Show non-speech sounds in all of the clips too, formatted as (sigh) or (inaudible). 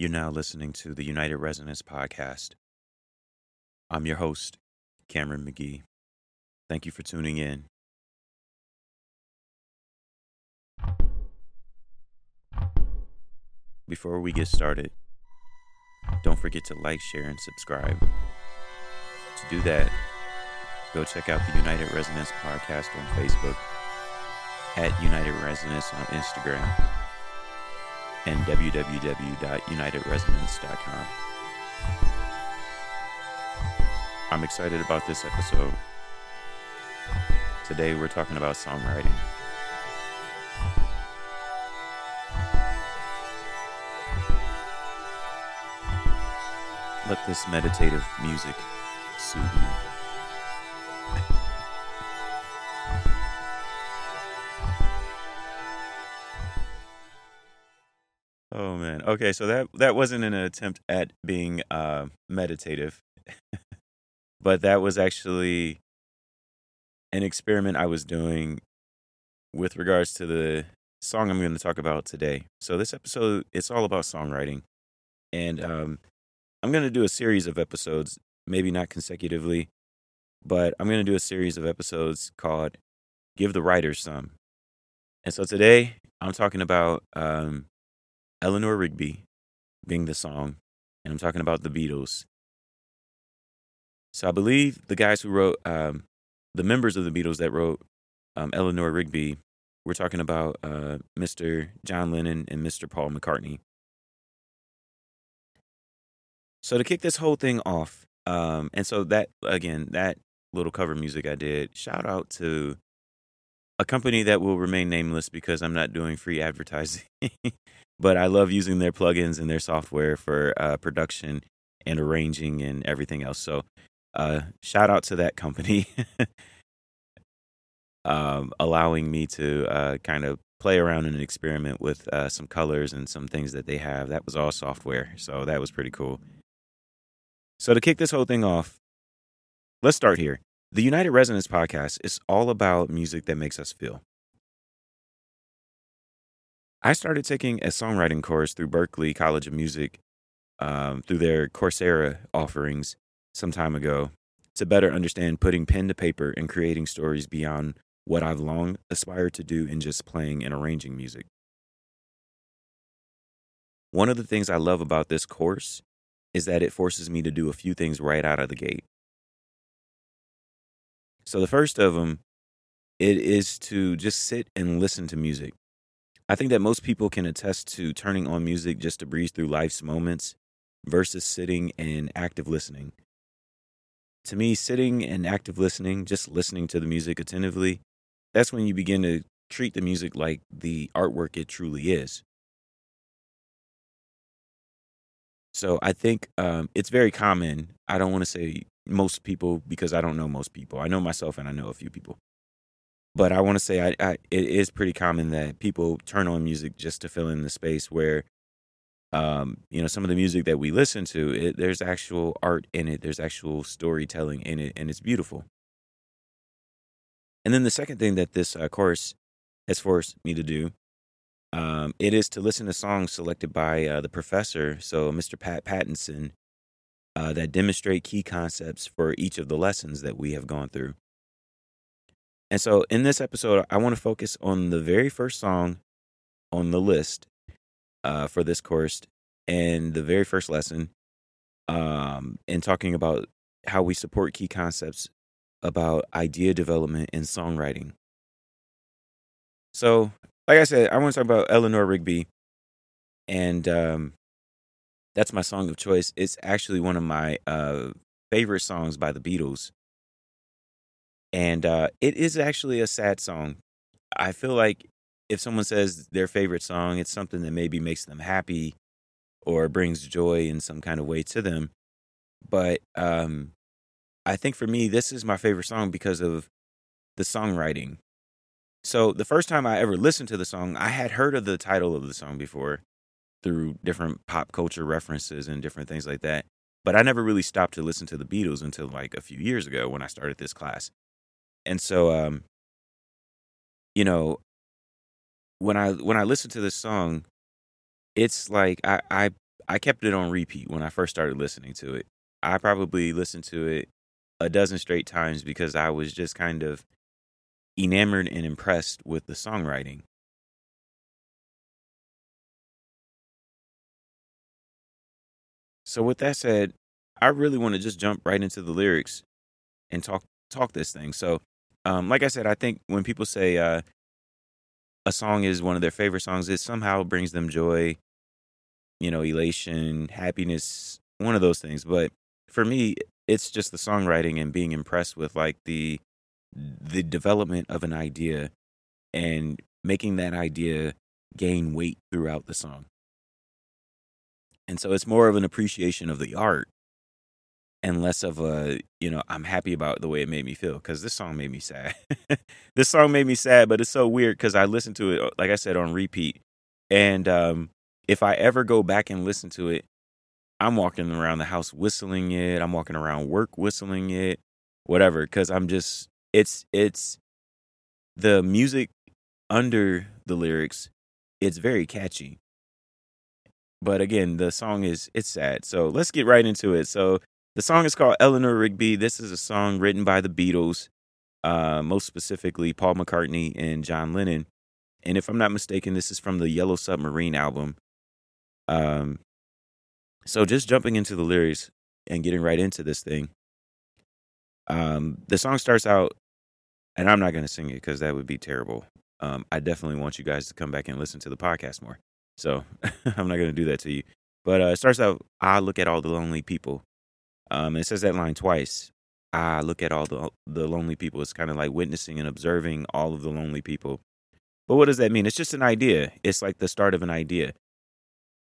You're now listening to the United Resonance Podcast. I'm your host, Cameron McGee. Thank you for tuning in. Before we get started, don't forget to like, share, and subscribe. To do that, go check out the United Resonance Podcast on Facebook, at United Resonance on Instagram, and www.unitedresonance.com. I'm excited about this episode. Today we're talking about songwriting. Let this meditative music soothe you. Oh man. Okay, so that that wasn't an attempt at being uh, meditative, (laughs) but that was actually an experiment I was doing with regards to the song I'm going to talk about today. So this episode it's all about songwriting, and um, I'm going to do a series of episodes, maybe not consecutively, but I'm going to do a series of episodes called "Give the Writers Some." And so today I'm talking about um, Eleanor Rigby being the song, and I'm talking about the Beatles. So I believe the guys who wrote, um, the members of the Beatles that wrote um, Eleanor Rigby, we're talking about uh, Mr. John Lennon and Mr. Paul McCartney. So to kick this whole thing off, um, and so that again, that little cover music I did, shout out to a company that will remain nameless because I'm not doing free advertising. (laughs) but I love using their plugins and their software for uh, production and arranging and everything else. So, uh, shout out to that company, (laughs) um, allowing me to uh, kind of play around and experiment with uh, some colors and some things that they have. That was all software, so that was pretty cool. So to kick this whole thing off, let's start here. The United Resonance podcast is all about music that makes us feel. I started taking a songwriting course through Berklee College of Music um, through their Coursera offerings some time ago to better understand putting pen to paper and creating stories beyond what I've long aspired to do in just playing and arranging music. One of the things I love about this course is that it forces me to do a few things right out of the gate. So the first of them, it is to just sit and listen to music. I think that most people can attest to turning on music just to breeze through life's moments versus sitting and active listening. To me, sitting and active listening, just listening to the music attentively, that's when you begin to treat the music like the artwork it truly is. So I think um, it's very common. I don't want to say most people because I don't know most people. I know myself and I know a few people. But I want to say I, I, it is pretty common that people turn on music just to fill in the space where, um, you know, some of the music that we listen to, it, there's actual art in it, there's actual storytelling in it, and it's beautiful. And then the second thing that this uh, course has forced me to do, um, it is to listen to songs selected by uh, the professor, so Mr. Pat Pattison, uh, that demonstrate key concepts for each of the lessons that we have gone through. And so in this episode, I want to focus on the very first song on the list uh, for this course and the very first lesson, um, and talking about how we support key concepts about idea development and songwriting. So, like I said, I want to talk about Eleanor Rigby, and um, that's my song of choice. It's actually one of my uh, favorite songs by the Beatles and uh, it is actually a sad song. I feel like if someone says their favorite song, it's something that maybe makes them happy or brings joy in some kind of way to them. But um, I think for me, this is my favorite song because of the songwriting. So the first time I ever listened to the song, I had heard of the title of the song before through different pop culture references and different things like that. But I never really stopped to listen to the Beatles until like a few years ago when I started this class. And so, um, you know, when I when I listened to this song, it's like I I I kept it on repeat when I first started listening to it. I probably listened to it a dozen straight times because I was just kind of enamored and impressed with the songwriting. So with that said, I really want to just jump right into the lyrics and talk talk this thing. So, um, like I said, I think when people say uh, a song is one of their favorite songs, it somehow brings them joy, you know, elation, happiness, one of those things. But for me, it's just the songwriting and being impressed with like the the development of an idea and making that idea gain weight throughout the song. And so it's more of an appreciation of the art and less of a, you know, I'm happy about the way it made me feel because this song made me sad. (laughs) this song made me sad, but it's so weird because I listened to it, like I said, on repeat. And um, if I ever go back and listen to it, I'm walking around the house whistling it. I'm walking around work whistling it, whatever, because I'm just, it's, it's the music under the lyrics, it's very catchy. But again, the song is, it's sad. So let's get right into it. So the song is called Eleanor Rigby. This is a song written by the Beatles, uh, most specifically Paul McCartney and John Lennon. And if I'm not mistaken, this is from the Yellow Submarine album. Um, so just jumping into the lyrics and getting right into this thing. Um, the song starts out, and I'm not going to sing it because that would be terrible. Um, I definitely want you guys to come back and listen to the podcast more. So (laughs) I'm not going to do that to you. But uh, it starts out, I look at all the lonely people um, it says that line twice. I look at all the the lonely people. It's kind of like witnessing and observing all of the lonely people. But what does that mean? It's just an idea. It's like the start of an idea.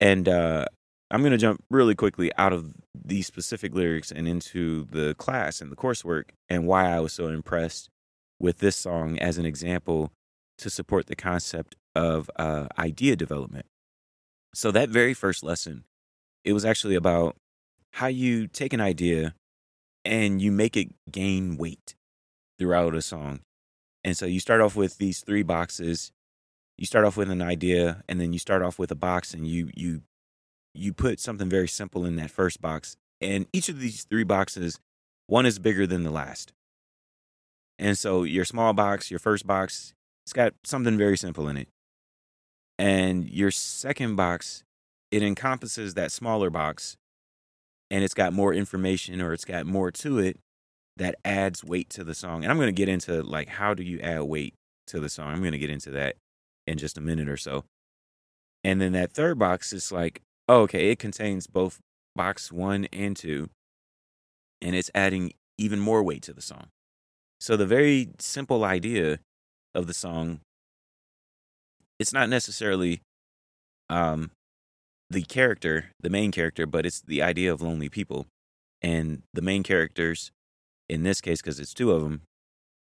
And uh, I'm going to jump really quickly out of these specific lyrics and into the class and the coursework and why I was so impressed with this song as an example to support the concept of uh, idea development. So, that very first lesson, it was actually about how you take an idea and you make it gain weight throughout a song. And so you start off with these three boxes. You start off with an idea and then you start off with a box and you you you put something very simple in that first box. And each of these three boxes, one is bigger than the last. And so your small box, your first box, it's got something very simple in it. And your second box, it encompasses that smaller box and it's got more information or it's got more to it that adds weight to the song. And I'm going to get into like how do you add weight to the song? I'm going to get into that in just a minute or so. And then that third box is like, oh, okay, it contains both box 1 and 2 and it's adding even more weight to the song. So the very simple idea of the song it's not necessarily um the character, the main character, but it's the idea of lonely people. And the main characters, in this case, because it's two of them,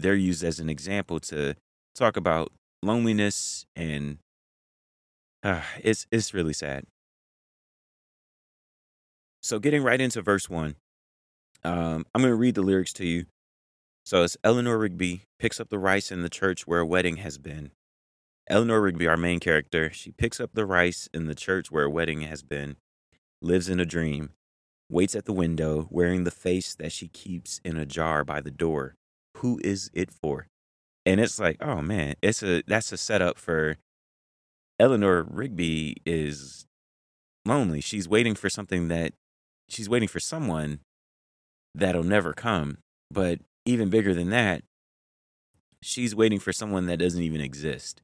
they're used as an example to talk about loneliness and uh, it's it's really sad. So getting right into verse one, um, I'm going to read the lyrics to you. So it's Eleanor Rigby picks up the rice in the church where a wedding has been. Eleanor Rigby, our main character, she picks up the rice in the church where a wedding has been, lives in a dream, waits at the window, wearing the face that she keeps in a jar by the door. Who is it for? And it's like, oh man, it's a that's a setup for Eleanor Rigby is lonely. She's waiting for something that she's waiting for someone that'll never come. But even bigger than that, she's waiting for someone that doesn't even exist.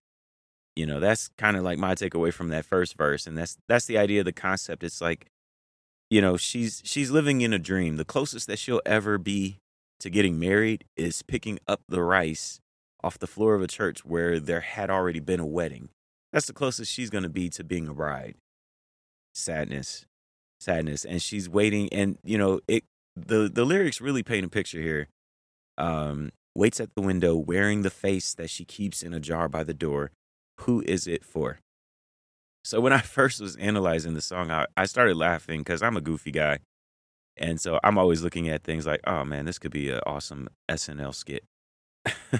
You know, that's kind of like my takeaway from that first verse. And that's that's the idea of the concept. It's like, you know, she's she's living in a dream. The closest that she'll ever be to getting married is picking up the rice off the floor of a church where there had already been a wedding. That's the closest she's going to be to being a bride. Sadness. Sadness. And she's waiting and you know, it the the lyrics really paint a picture here. Um waits at the window wearing the face that she keeps in a jar by the door who is it for? So when I (laughs) first was analyzing the song, I, I started laughing because I'm a goofy guy. And so I'm always looking at things like, oh man, this could be an awesome SNL skit. (laughs)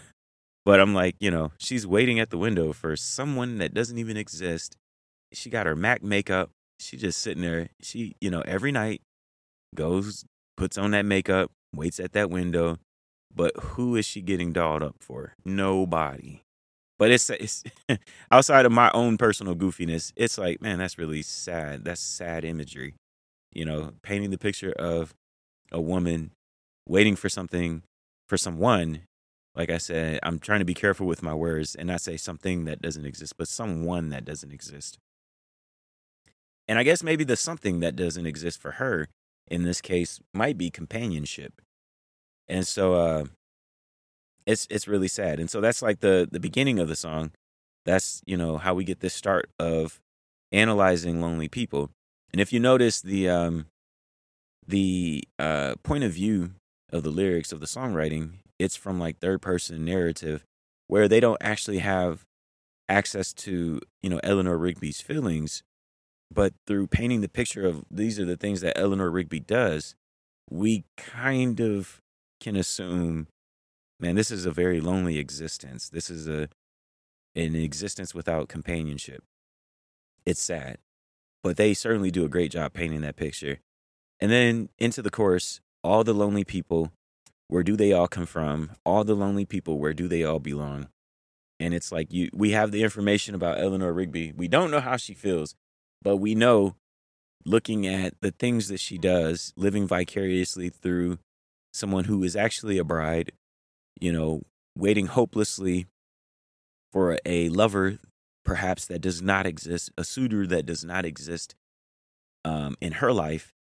but I'm like, you know, she's waiting at the window for someone that doesn't even exist. She got her MAC makeup. She just sitting there. She, you know, every night goes, puts on that makeup, waits at that window. But who is she getting dolled up for? Nobody. But it's it's (laughs) outside of my own personal goofiness. It's like, man, that's really sad. That's sad imagery. You know, painting the picture of a woman waiting for something for someone. Like I said, I'm trying to be careful with my words and not say something that doesn't exist, but someone that doesn't exist. And I guess maybe the something that doesn't exist for her in this case might be companionship. And so uh it's it's really sad. And so that's like the the beginning of the song. That's, you know, how we get this start of analyzing lonely people. And if you notice the um the uh point of view of the lyrics of the songwriting, it's from like third person narrative where they don't actually have access to, you know, Eleanor Rigby's feelings but through painting the picture of these are the things that Eleanor Rigby does, we kind of can assume, man, this is a very lonely existence. This is a an existence without companionship. It's sad. But they certainly do a great job painting that picture. And then into the chorus, all the lonely people, where do they all come from? All the lonely people, where do they all belong? And it's like you we have the information about Eleanor Rigby. We don't know how she feels. But we know, looking at the things that she does, living vicariously through someone who is actually a bride, you know, waiting hopelessly for a lover perhaps that does not exist, a suitor that does not exist um, in her life.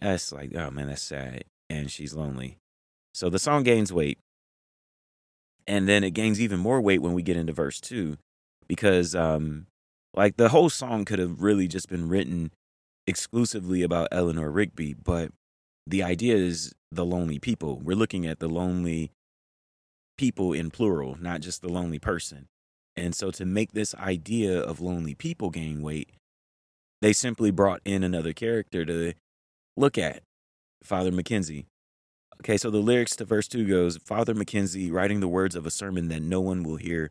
That's like, oh man, that's sad. And she's lonely. So the song gains weight. And then it gains even more weight when we get into verse two, because um, like the whole song could have really just been written exclusively about Eleanor Rigby, but the idea is the lonely people. We're looking at the lonely people in plural, not just the lonely person. And so to make this idea of lonely people gain weight, they simply brought in another character to look at, Father McKenzie. Okay, so the lyrics to verse 2 goes Father McKenzie writing the words of a sermon that no one will hear,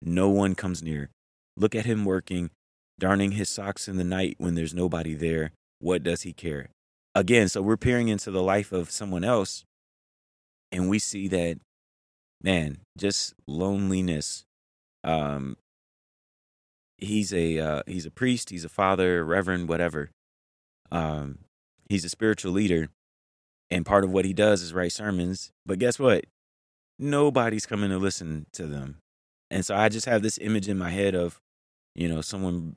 no one comes near. Look at him working, darning his socks in the night when there's nobody there. What does he care? Again, so we're peering into the life of someone else, and we see that, man, just loneliness. Um, he's a uh, he's a priest, he's a father, reverend, whatever. Um, he's a spiritual leader, and part of what he does is write sermons. But guess what? Nobody's coming to listen to them. And so I just have this image in my head of, you know, someone,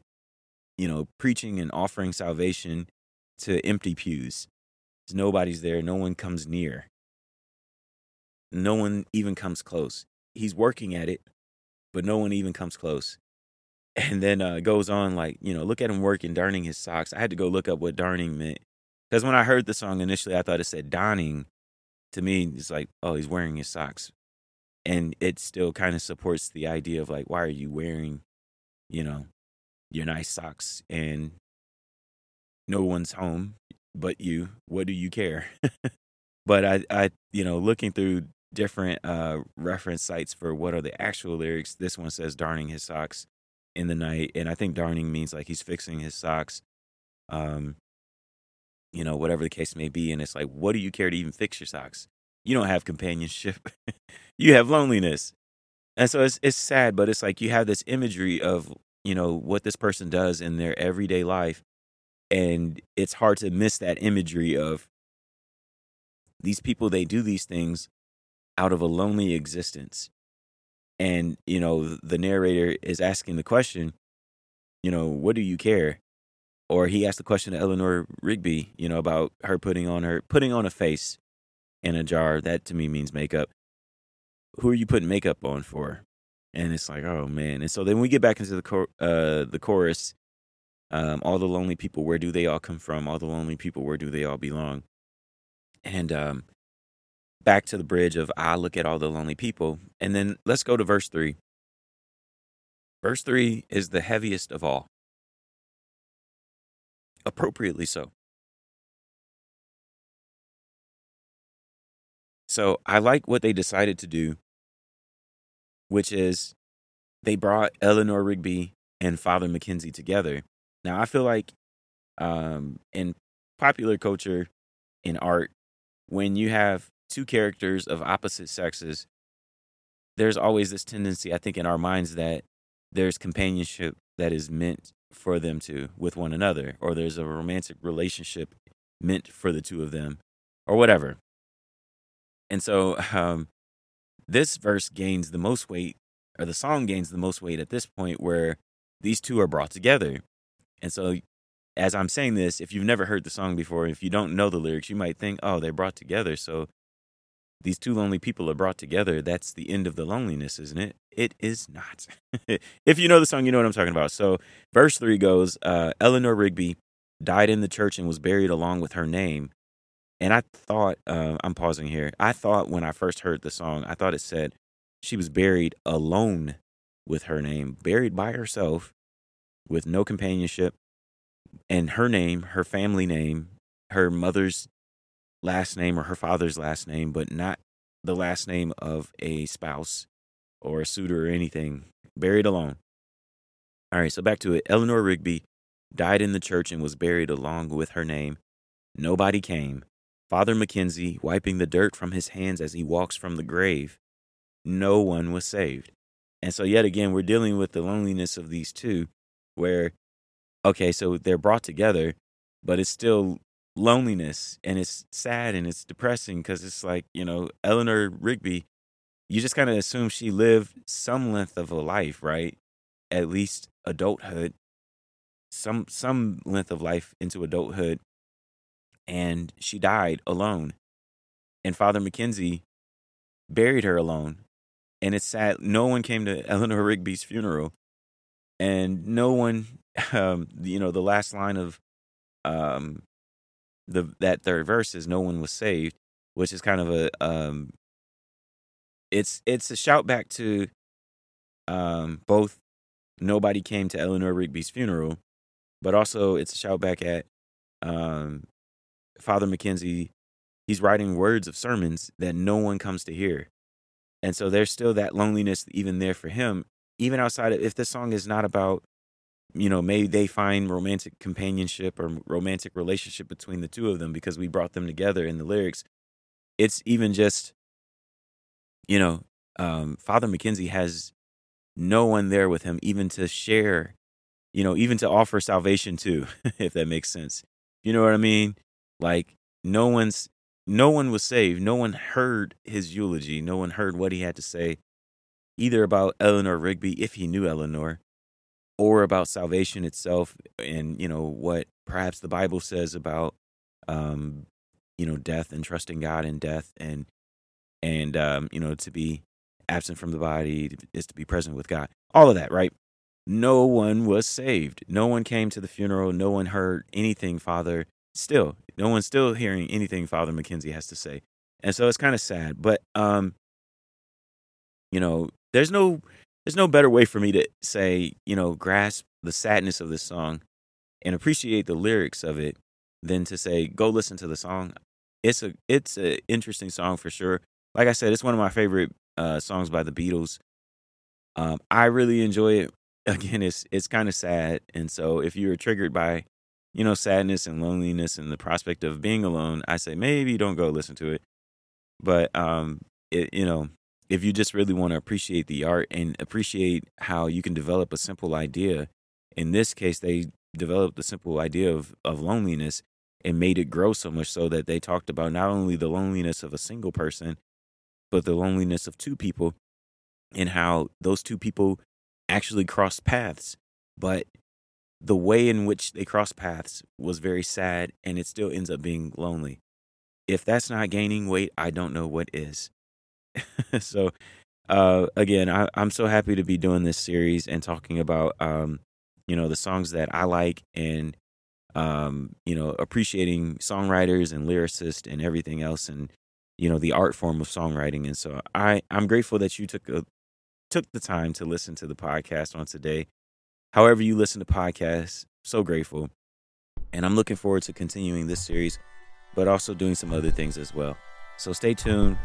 you know, preaching and offering salvation to empty pews. Nobody's there. No one comes near. No one even comes close. He's working at it, but no one even comes close. (laughs) And then uh, goes on like, you know, look at him working, darning his socks. I had to go look up what darning meant. Because when I heard the song initially, I thought it said donning. To me, it's like, oh, he's wearing his socks and it still kind of supports the idea of like why are you wearing you know your nice socks and no one's home but you what do you care (laughs) but i i you know looking through different uh reference sites for what are the actual lyrics this one says darning his socks in the night and i think darning means like he's fixing his socks um you know whatever the case may be and it's like what do you care to even fix your socks you don't have companionship. (laughs) you have loneliness. And so it's it's sad, but it's like you have this imagery of, you know, what this person does in their everyday life. And it's hard to miss that imagery of these people, they do these things out of a lonely existence. And, you know, the narrator is asking the question, you know, what do you care? Or he asked the question to Eleanor Rigby, you know, about her putting on her putting on a face in a jar. That to me means makeup. Who are you putting makeup on for? And it's like, oh man. And so then we get back into the cor- uh, the chorus. Um, all the lonely people, where do they all come from? All the lonely people, where do they all belong? And um, back to the bridge of I look at all the lonely people. And then let's go to verse three. Verse three is the heaviest of all. Appropriately so. So I like what they decided to do, which is they brought Eleanor Rigby and Father McKenzie together. Now I feel like um, in popular culture, in art, when you have two characters of opposite sexes, there's always this tendency, I think, in our minds that there's companionship that is meant for them to with one another, or there's a romantic relationship meant for the two of them, or whatever. And so, um, this verse gains the most weight, or the song gains the most weight at this point, where these two are brought together. And so, as I'm saying this, if you've never heard the song before, if you don't know the lyrics, you might think, oh, they're brought together. So these two lonely people are brought together. That's the end of the loneliness, isn't it? It is not. (laughs) if you know the song, you know what I'm talking about. So, verse three goes uh, Eleanor Rigby died in the church and was buried along with her name. And I thought, uh, I'm pausing here. I thought when I first heard the song, I thought it said she was buried alone with her name, buried by herself with no companionship. And her name, her family name, her mother's last name or her father's last name, but not the last name of a spouse or a suitor or anything. Buried alone. All right, so back to it. Eleanor Rigby died in the church and was buried along with her name. Nobody came. Father McKenzie wiping the dirt from his hands as he walks from the grave. No one was saved. And so, yet again, we're dealing with the loneliness of these two, where, okay, so they're brought together, but it's still loneliness and it's sad and it's depressing because it's like you know eleanor rigby you just kind of assume she lived some length of a life right? At least adulthood some some length of life into adulthood and she died alone and father mckenzie buried her alone and it's sad no one came to (laughs) eleanor rigby's funeral and no one um you know the last line of um the that third verse is no one was saved, which is kind of a um it's it's a shout back to um both nobody came to Eleanor Rigby's funeral, but also it's a shout back at um Father McKenzie he's writing words of sermons that no one comes to hear. And so there's still that loneliness even there for him, even outside of if the song is not about you know, maybe they find romantic companionship or romantic relationship between the two of them because we brought them together in the lyrics. It's even just, you know, um, Father McKenzie has no one there with him, even to share, you know, even to offer salvation to, (laughs) if that makes sense. You know what I mean? Like, no one's, no one was saved. No one heard his eulogy. No one heard what he had to say, either about Eleanor Rigby, if he knew Eleanor, or about salvation itself and you know what perhaps the bible says about um you know death and trusting god in death and and um you know to be absent from the body is to be present with god. All of that right? No one was saved. No one came to the funeral. No one heard anything father still no one's still hearing anything father mckenzie has to say. And so it's kind of sad but um you know there's no there's no better way for me to say, you know, grasp the sadness of this song and appreciate the lyrics of it than to say, go listen to the song. It's a it's an interesting song for sure. Like I said, it's one of my favorite uh, songs by the Beatles. Um, I really enjoy it. (laughs) Again, it's it's kind of sad, and so if you're triggered by, you know, sadness and loneliness and the prospect of being alone, I say maybe don't go listen to it. But um, it you know, if you just really want to appreciate the art and appreciate how you can develop a simple idea, in this case, they developed the simple idea of, of loneliness and made it grow so much so that they talked about not only the loneliness of a single person, but the loneliness of two people and how those two people actually crossed paths. But the way in which they crossed paths was very sad and it still ends up being lonely. If that's not gaining weight, I don't know what is. (laughs) so uh, again, I, am so happy to be doing this series and talking about um, you know the songs that I like and um, you know appreciating songwriters and lyricists and everything else and you know the art form of songwriting. And so I I'm grateful that you took a took the time to listen to the podcast on today. However you listen to podcasts, so grateful. And I'm looking forward to continuing this series, but also doing some other things as well. So stay tuned.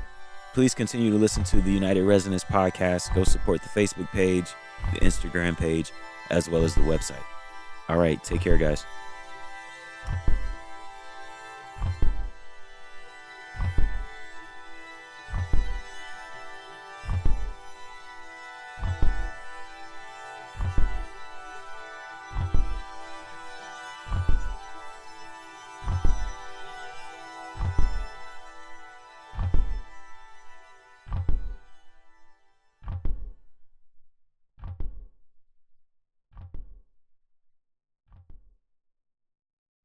Please continue to listen to the United Resonance podcast. Go support the Facebook page, the Instagram page, as well as the website. All right, take care, guys.